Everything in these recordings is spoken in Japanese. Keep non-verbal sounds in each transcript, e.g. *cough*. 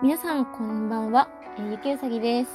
皆さんこんばんは、えー、ゆきうさぎです。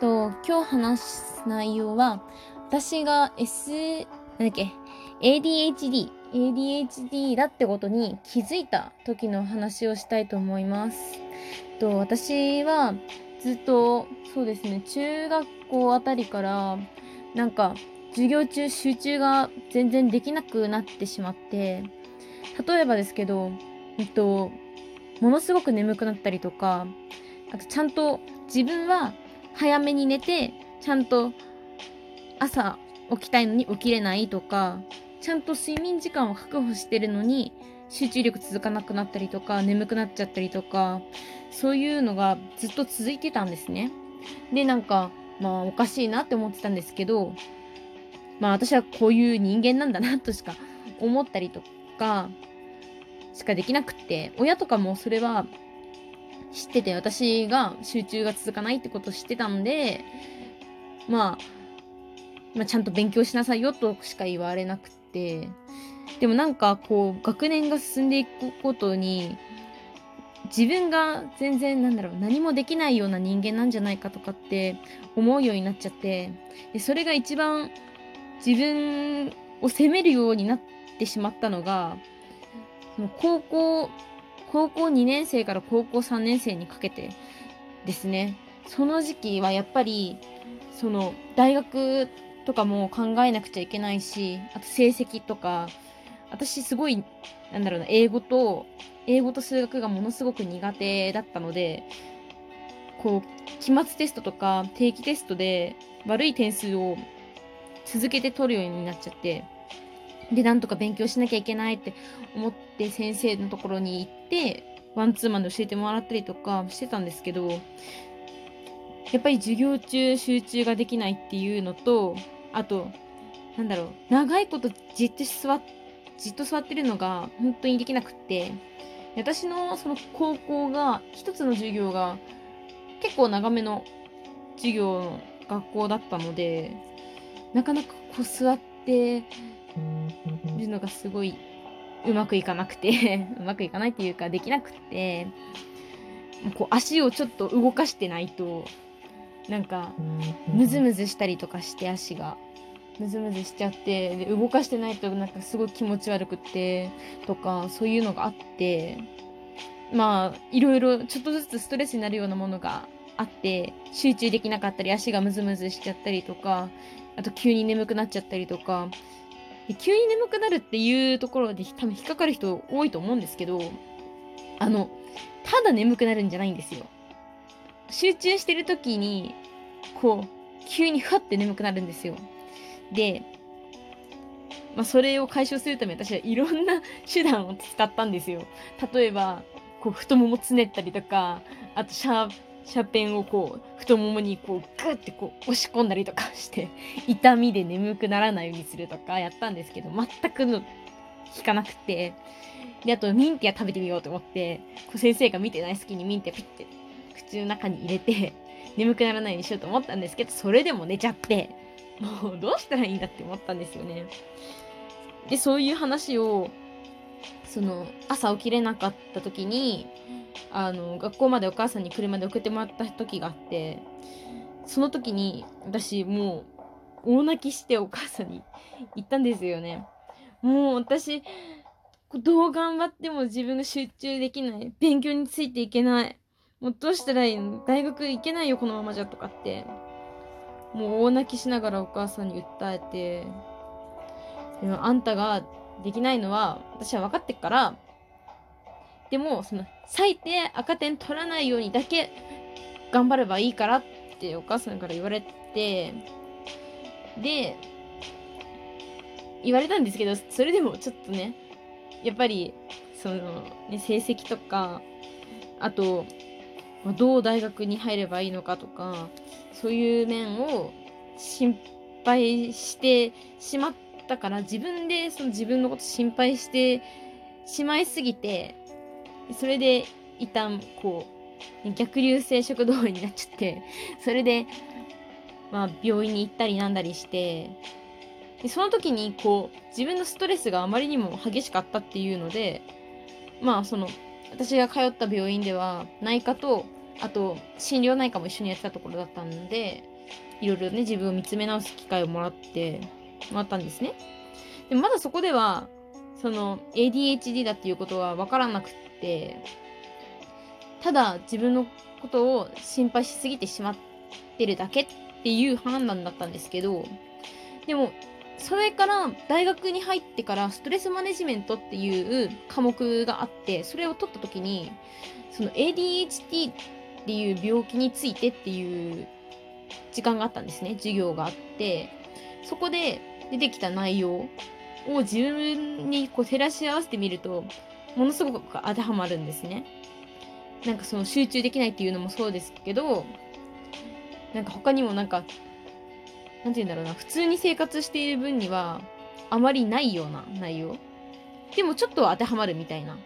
と今日話す内容は私が S なんだっけ？ADHD ADHD だってことに気づいた時の話をしたいと思います。と私はずっとそうですね中学校あたりからなんか授業中集中が全然できなくなってしまって例えばですけど、えっと、ものすごく眠くなったりとかあとちゃんと自分は早めに寝てちゃんと朝起きたいのに起きれないとかちゃんと睡眠時間を確保してるのに集中力続かなくなったりとか眠くなっちゃったりとかそういうのがずっと続いてたんですね。でなんかまあおかしいなって思ってたんですけどまあ私はこういう人間なんだなとしか思ったりとかしかできなくって親とかもそれは知ってて私が集中が続かないってことを知ってたんで、まあ、まあちゃんと勉強しなさいよとしか言われなくて。でもなんかこう学年が進んでいくことに自分が全然なんだろう何もできないような人間なんじゃないかとかって思うようになっちゃってでそれが一番自分を責めるようになってしまったのがその高校高校2年生から高校3年生にかけてですね。その時期はやっぱりその大学とかも考えなくちゃいけないしあと成績とか私すごいなんだろうな英語と英語と数学がものすごく苦手だったのでこう期末テストとか定期テストで悪い点数を続けて取るようになっちゃってで、なんとか勉強しなきゃいけないって思って先生のところに行って、ワンツーマンで教えてもらったりとかしてたんですけど、やっぱり授業中集中ができないっていうのと、あと、なんだろう、長いことじっと座っ、じっと座ってるのが本当にできなくって、私のその高校が、一つの授業が結構長めの授業の学校だったので、なかなかこう座っているのがすごいうまくいかなくて *laughs* うまくいかないっていうかできなくてこう足をちょっと動かしてないとなんかムズムズしたりとかして足が。ムズムズしちゃってで動かしてないとなんかすごい気持ち悪くってとかそういうのがあってまあいろいろちょっとずつストレスになるようなものがあって集中できなかったり足がムズムズしちゃったりとかあと急に眠くなっちゃったりとか急に眠くなるっていうところで多分引っかかる人多いと思うんですけどあのただ眠くなるんじゃないんですよ。集中してる時にこう急にふわって眠くなるんですよ。でまあ、それを解消するため私はいろんな手段を使ったんですよ。例えばこう太ももつねったりとかあとシャーシャペンをこう太ももにこうグッてこう押し込んだりとかして *laughs* 痛みで眠くならないようにするとかやったんですけど全くの効かなくてであとミンティア食べてみようと思ってこう先生が見てない隙にミンティアピッて口の中に入れて *laughs* 眠くならないようにしようと思ったんですけどそれでも寝ちゃってもうどうしたらいいんだって思ったんですよね。でそういう話をその朝起きれなかった時にあの学校までお母さんに車で送ってもらった時があってその時に私もう大泣きしてお母さんに言ったんですよね。もう私どう頑張っても自分が集中できない。勉強についていけない。もうどうしたらいいの？大学行けないよこのままじゃとかって。もう大泣きしながらお母さんに訴えて。でもあんたができないのは私は分かってっからでもその最低赤点取らないようにだけ頑張ればいいからってお母さんから言われてで言われたんですけどそれでもちょっとねやっぱりその、ね、成績とかあとどう大学に入ればいいのかとかそういう面を心配してしまったから自分でその自分のこと心配してしまいすぎてそれで一旦こう逆流性食道炎になっちゃってそれでまあ病院に行ったりなんだりしてでその時にこう自分のストレスがあまりにも激しかったっていうのでまあその私が通った病院では内科とあと心療内科も一緒にやってたところだったんでいろいろね自分を見つめ直す機会をもらってもらったんですね。でまだそこではその ADHD だっていうことは分からなくってただ自分のことを心配しすぎてしまってるだけっていう判断だったんですけどでもそれから大学に入ってからストレスマネジメントっていう科目があってそれを取った時にその ADHD っていう病気についてっていう時間があったんですね。授業があってそこで出てきた内容を自分にこう照らし合わせてみるとものすごく当てはまるんですねなんかその集中できないっていうのもそうですけどなんか他にもなんかなんて言うんだろうな、普通に生活している分には、あまりないような内容。でもちょっと当てはまるみたいな。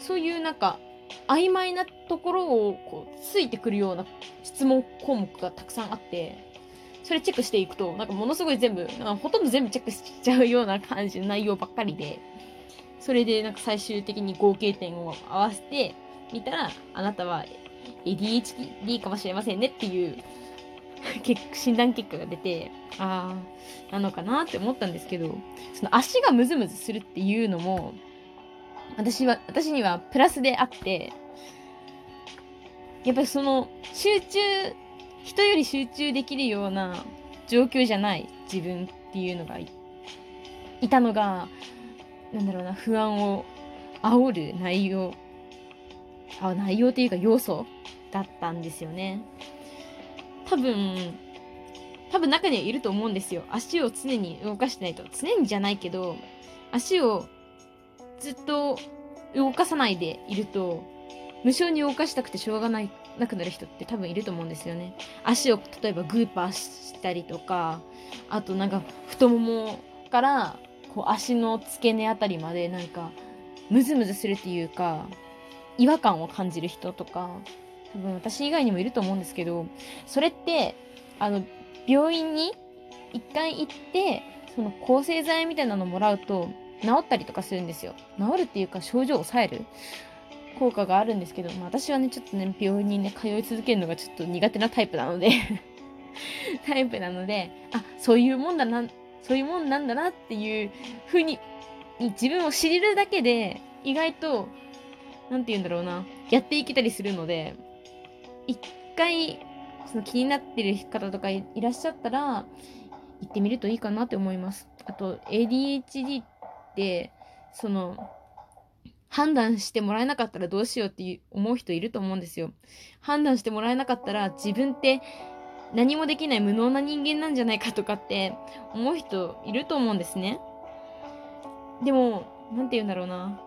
そういうなんか、曖昧なところをこうついてくるような質問項目がたくさんあって、それチェックしていくと、なんかものすごい全部、ほとんど全部チェックしちゃうような感じの内容ばっかりで、それでなんか最終的に合計点を合わせてみたら、あなたは ADHD かもしれませんねっていう診断結果が出て、ああ、なのかなって思ったんですけど、その足がムズムズするっていうのも、私は、私にはプラスであって、やっぱりその集中、人より集中できるような状況じゃない自分っていうのがいたのが、なんだろうな、不安を煽る内容、あ内容っていうか要素だったんですよね。多分多分中にはいると思うんですよ。足を常に動かしてないと。常にじゃないけど足をずっと動かさないでいると無性に動かしたくてしょうがないなくなる人って多分いると思うんですよね。足を例えばグーパーしたりとかあとなんか太ももからこう足の付け根あたりまでなんかムズムズするっていうか違和感を感じる人とか多分私以外にもいると思うんですけど、それって、あの、病院に一回行って、その抗生剤みたいなのもらうと、治ったりとかするんですよ。治るっていうか症状を抑える効果があるんですけど、まあ、私はね、ちょっとね、病院にね、通い続けるのがちょっと苦手なタイプなので *laughs* タイプなので、あ、そういうもんだな、そういうもんなんだなっていう風に、自分を知れるだけで、意外と、なんて言うんだろうな、やっていけたりするので、一回その気になってる方とかいらっしゃったら行ってみるといいかなって思います。あと ADHD ってその判断してもらえなかったらどうしようって思う人いると思うんですよ。判断してもらえなかったら自分って何もできない無能な人間なんじゃないかとかって思う人いると思うんですね。でも、何て言うんだろうな。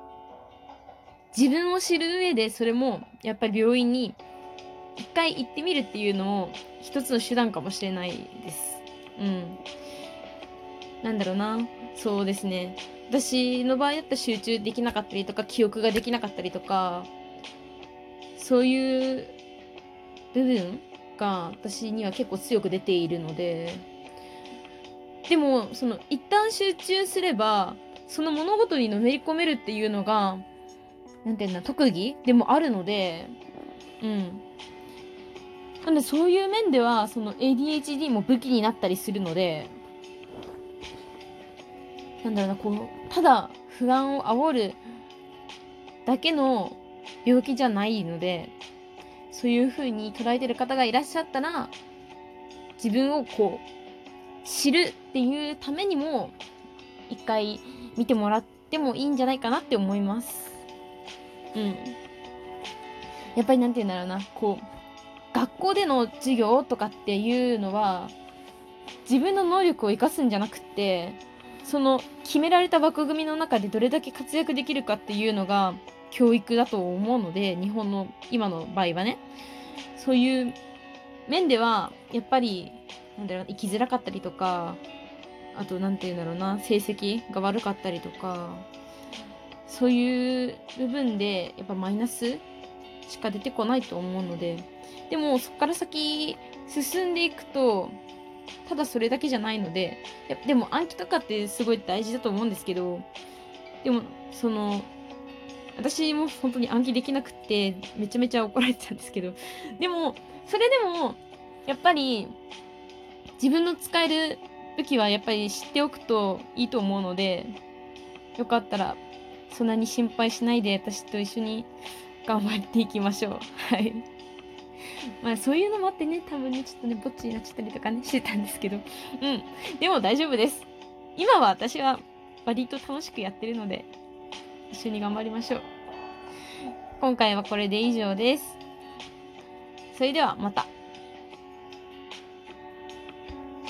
自分を知る上でそれもやっぱり病院に一回行ってみるっていうのも一つの手段かもしれないです。うん。なんだろうな。そうですね。私の場合だったら集中できなかったりとか、記憶ができなかったりとか、そういう部分が私には結構強く出ているので、でも、その一旦集中すれば、その物事にのめり込めるっていうのが、なんていうんだ、特技でもあるので、うん。なんでそういう面ではその ADHD も武器になったりするので。なんだろうなこうただ不安を煽るだけの病気じゃないので。そういう風に捉えてる方がいらっしゃったら自分をこう知るっていうためにも一回見てもらってもいいんじゃないかなって思います。うん。やっぱりなんて言うんだろうな、こう、学校での授業とかっていうのは自分の能力を生かすんじゃなくってその決められた枠組みの中でどれだけ活躍できるかっていうのが教育だと思うので日本の今の場合はね。そういう面ではやっぱりなんだろう生きづらかったりとかあと何て言うんだろうな成績が悪かったりとかそういう部分でやっぱマイナスしか出てこないと思うのででもそこから先進んでいくとただそれだけじゃないのででも暗記とかってすごい大事だと思うんですけどでもその私も本当に暗記できなくってめちゃめちゃ怒られてたんですけど。でもそれでもやっぱり自分の使える武器はやっぱり知っておくといいと思うのでよかったらそんなに心配しないで私と一緒に頑張っていきましょう。はい。まあそういうのもあってね多分ねちょっとねぼっちになっちゃったりとかねしてたんですけど。うん。でも大丈夫です。今は私は割と楽しくやってるので一緒に頑張りましょう今回はこれで以上ですそれではまた。